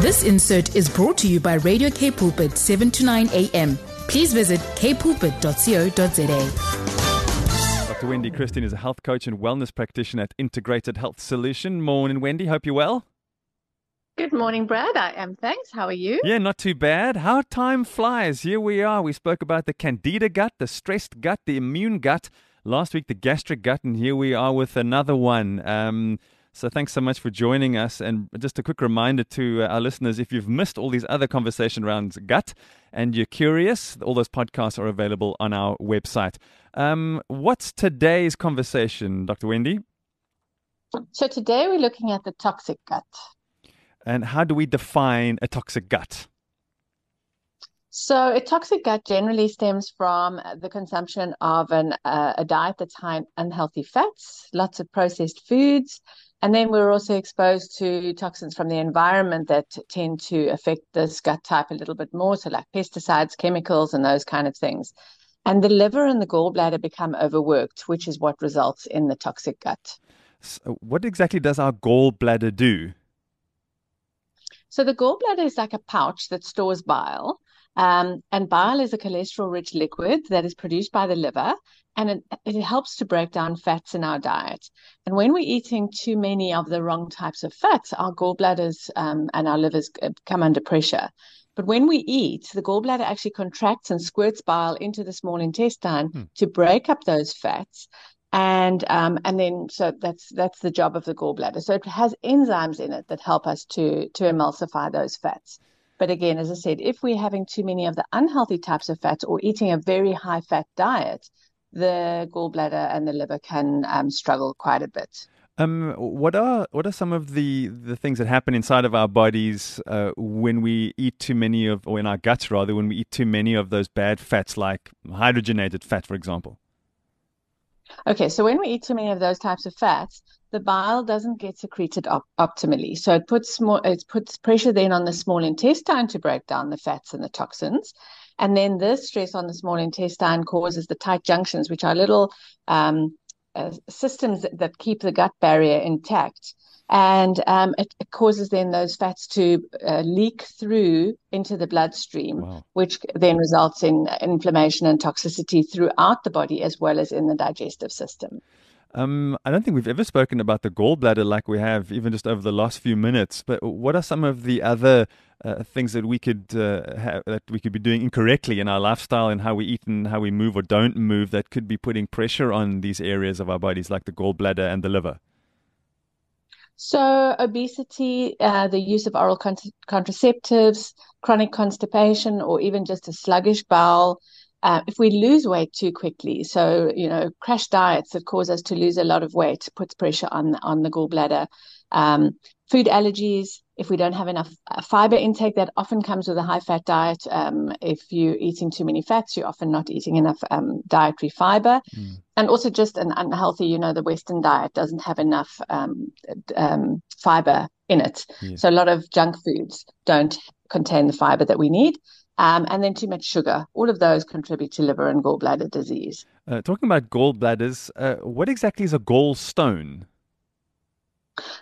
This insert is brought to you by Radio K Pulpit 7 to 9 a.m. Please visit kpulpit.co.za. Dr. Wendy Christien is a health coach and wellness practitioner at Integrated Health Solution. Morning, Wendy. Hope you're well. Good morning, Brad. I am. Thanks. How are you? Yeah, not too bad. How time flies. Here we are. We spoke about the candida gut, the stressed gut, the immune gut. Last week, the gastric gut, and here we are with another one. Um, so thanks so much for joining us. And just a quick reminder to uh, our listeners if you've missed all these other conversation rounds, gut and you're curious, all those podcasts are available on our website. Um, what's today's conversation, Dr. Wendy? So today we're looking at the toxic gut. And how do we define a toxic gut? So, a toxic gut generally stems from the consumption of an, uh, a diet that's high in unhealthy fats, lots of processed foods, and then we're also exposed to toxins from the environment that tend to affect this gut type a little bit more, so like pesticides, chemicals, and those kind of things. And the liver and the gallbladder become overworked, which is what results in the toxic gut. So what exactly does our gallbladder do? So the gallbladder is like a pouch that stores bile. Um, and bile is a cholesterol rich liquid that is produced by the liver and it, it, helps to break down fats in our diet. And when we're eating too many of the wrong types of fats, our gallbladders um, and our livers come under pressure. But when we eat, the gallbladder actually contracts and squirts bile into the small intestine hmm. to break up those fats. And um, and then so that's that's the job of the gallbladder. So it has enzymes in it that help us to to emulsify those fats. But again, as I said, if we're having too many of the unhealthy types of fats or eating a very high fat diet, the gallbladder and the liver can um, struggle quite a bit. Um, what are what are some of the, the things that happen inside of our bodies uh, when we eat too many of, or in our guts rather, when we eat too many of those bad fats, like hydrogenated fat, for example? Okay, so when we eat too many of those types of fats, the bile doesn't get secreted op- optimally. So it puts more, it puts pressure then on the small intestine to break down the fats and the toxins. And then this stress on the small intestine causes the tight junctions, which are little um, uh, systems that, that, keep the gut barrier intact. And um, it, it, causes then those fats to uh, leak through into the bloodstream, wow. which then results in inflammation and toxicity throughout the body as well as in the digestive system. Um, I don't think we've ever spoken about the gallbladder like we have, even just over the last few minutes. But what are some of the other uh, things that we could uh, that we could be doing incorrectly in our lifestyle and how we eat and how we move or don't move that could be putting pressure on these areas of our bodies, like the gallbladder and the liver? So, obesity, uh, the use of oral contraceptives, chronic constipation, or even just a sluggish bowel, uh, if we lose weight too quickly, so you know, crash diets that cause us to lose a lot of weight puts pressure on on the gallbladder. Um, food allergies, if we don't have enough uh, fiber intake, that often comes with a high fat diet. Um, if you're eating too many fats, you're often not eating enough um, dietary fiber. Mm. And also just an unhealthy, you know, the Western diet doesn't have enough um, um fiber in it. Yes. So a lot of junk foods don't contain the fiber that we need um, and then too much sugar. All of those contribute to liver and gallbladder disease. Uh, talking about gallbladders, uh, what exactly is a gallstone?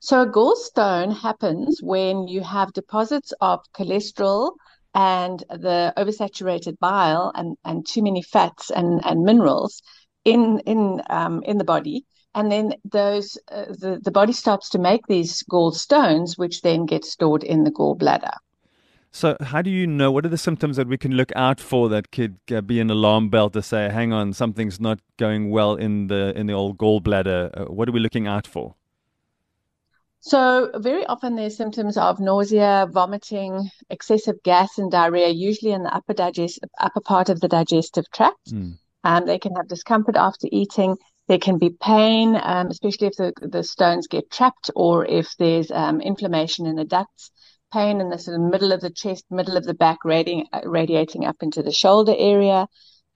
So, a gallstone happens when you have deposits of cholesterol and the oversaturated bile and, and too many fats and, and minerals in in um, in the body, and then those uh, the the body starts to make these gallstones, which then get stored in the gallbladder. So, how do you know? What are the symptoms that we can look out for that could uh, be an alarm bell to say, "Hang on, something's not going well in the in the old gallbladder"? Uh, what are we looking out for? So, very often there's symptoms of nausea, vomiting, excessive gas, and diarrhea, usually in the upper digest upper part of the digestive tract. Mm. Um, they can have discomfort after eating. There can be pain, um, especially if the, the stones get trapped or if there's um, inflammation in the ducts pain in the sort of middle of the chest, middle of the back, radiating, radiating up into the shoulder area.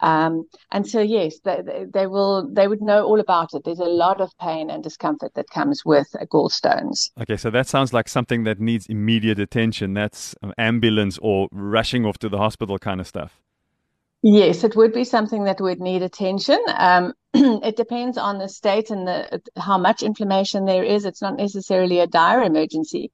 Um, and so, yes, they, they will. They would know all about it. There's a lot of pain and discomfort that comes with gallstones. Okay, so that sounds like something that needs immediate attention. That's ambulance or rushing off to the hospital kind of stuff. Yes, it would be something that would need attention. Um, it depends on the state and the how much inflammation there is. It's not necessarily a dire emergency,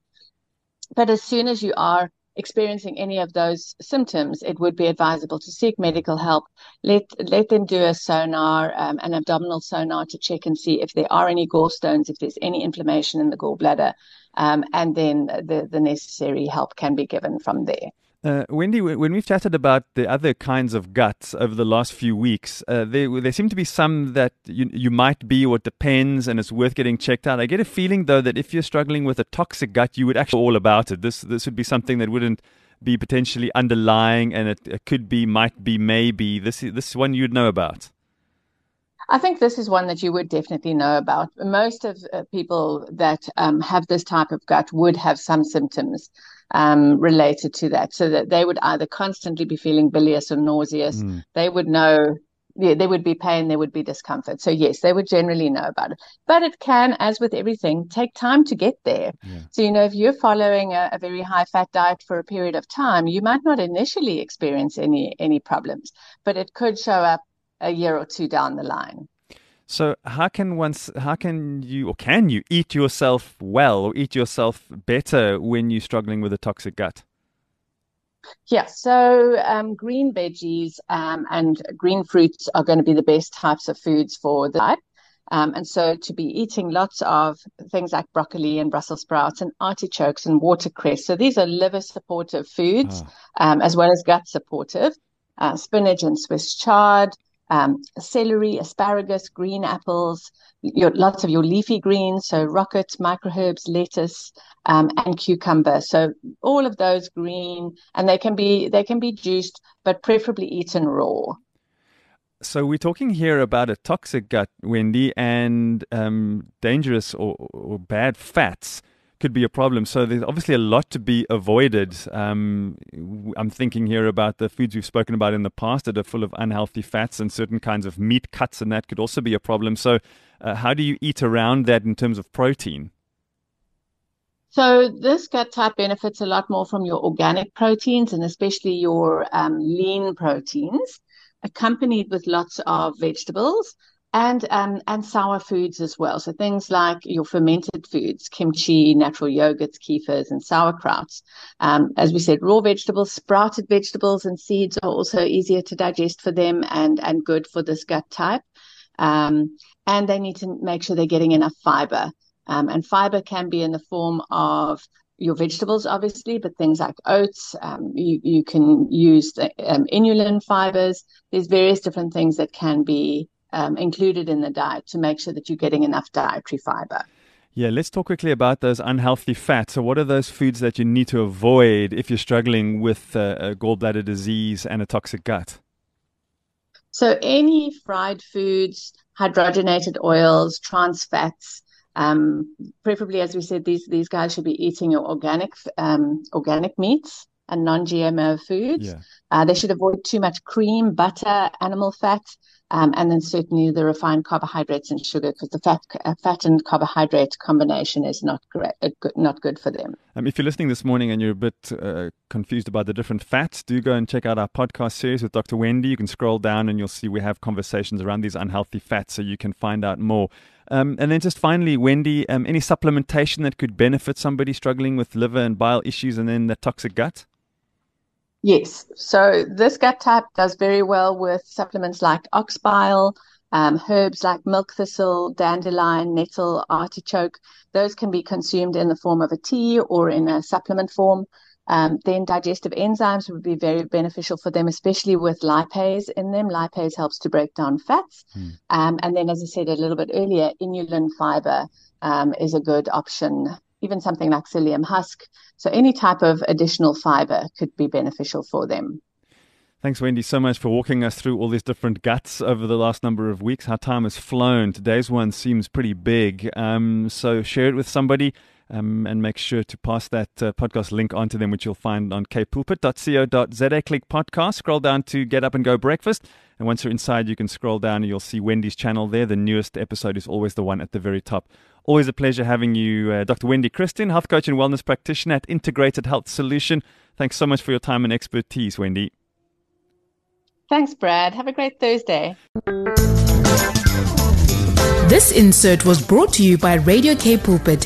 but as soon as you are experiencing any of those symptoms, it would be advisable to seek medical help. Let let them do a sonar, um, an abdominal sonar, to check and see if there are any gallstones, if there's any inflammation in the gallbladder, um, and then the the necessary help can be given from there. Uh, Wendy, when we've chatted about the other kinds of guts over the last few weeks, uh, there, there seem to be some that you, you might be or depends and it's worth getting checked out. I get a feeling, though, that if you're struggling with a toxic gut, you would actually all about it. This, this would be something that wouldn't be potentially underlying and it, it could be, might be, maybe. This, this is one you'd know about. I think this is one that you would definitely know about. Most of uh, people that um, have this type of gut would have some symptoms um, related to that, so that they would either constantly be feeling bilious or nauseous. Mm. They would know. Yeah, there would be pain, there would be discomfort. So yes, they would generally know about it. But it can, as with everything, take time to get there. Yeah. So you know, if you're following a, a very high fat diet for a period of time, you might not initially experience any any problems, but it could show up a year or two down the line. So how can once how can you or can you eat yourself well or eat yourself better when you're struggling with a toxic gut? Yeah, so um, green veggies um, and green fruits are going to be the best types of foods for the diet. Um, and so to be eating lots of things like broccoli and Brussels sprouts and artichokes and watercress. So these are liver supportive foods oh. as well as gut supportive. Uh, spinach and Swiss chard, um, celery, asparagus, green apples, your, lots of your leafy greens, so rocket, microherbs, lettuce, um, and cucumber. So all of those green, and they can be they can be juiced, but preferably eaten raw. So we're talking here about a toxic gut, Wendy, and um, dangerous or, or bad fats could be a problem. So there's obviously a lot to be avoided. Um, I'm thinking here about the foods we've spoken about in the past that are full of unhealthy fats and certain kinds of meat cuts, and that could also be a problem. So, uh, how do you eat around that in terms of protein? So this gut type benefits a lot more from your organic proteins and especially your um, lean proteins, accompanied with lots of vegetables and um, and sour foods as well. So things like your fermented foods, kimchi, natural yogurts, kefirs, and sauerkrauts. Um, as we said, raw vegetables, sprouted vegetables, and seeds are also easier to digest for them and and good for this gut type. Um, and they need to make sure they're getting enough fiber. Um, and fiber can be in the form of your vegetables, obviously, but things like oats, um, you, you can use the, um, inulin fibers. There's various different things that can be um, included in the diet to make sure that you're getting enough dietary fiber. Yeah, let's talk quickly about those unhealthy fats. So, what are those foods that you need to avoid if you're struggling with uh, gallbladder disease and a toxic gut? So, any fried foods, hydrogenated oils, trans fats, um, preferably, as we said, these these guys should be eating your organic um, organic meats and non-GMO foods. Yeah. Uh, they should avoid too much cream, butter, animal fat, um, and then certainly the refined carbohydrates and sugar, because the fat, uh, fat and carbohydrate combination is not uh, not good for them. Um, if you're listening this morning and you're a bit uh, confused about the different fats, do go and check out our podcast series with Dr. Wendy. You can scroll down and you'll see we have conversations around these unhealthy fats, so you can find out more. Um, and then just finally, Wendy, um, any supplementation that could benefit somebody struggling with liver and bile issues, and then the toxic gut? Yes. So this gut type does very well with supplements like ox bile, um, herbs like milk thistle, dandelion, nettle, artichoke. Those can be consumed in the form of a tea or in a supplement form. Um, then digestive enzymes would be very beneficial for them, especially with lipase in them. Lipase helps to break down fats. Mm. Um, and then, as I said a little bit earlier, inulin fiber um, is a good option even something like psyllium husk. So any type of additional fiber could be beneficial for them. Thanks, Wendy, so much for walking us through all these different guts over the last number of weeks. How time has flown. Today's one seems pretty big. Um, so share it with somebody. Um, and make sure to pass that uh, podcast link on to them, which you'll find on kpulpit.co.za. Click podcast, scroll down to Get Up and Go Breakfast. And once you're inside, you can scroll down and you'll see Wendy's channel there. The newest episode is always the one at the very top. Always a pleasure having you, uh, Dr. Wendy Christien, health coach and wellness practitioner at Integrated Health Solution. Thanks so much for your time and expertise, Wendy. Thanks, Brad. Have a great Thursday. This insert was brought to you by Radio K Pulpit,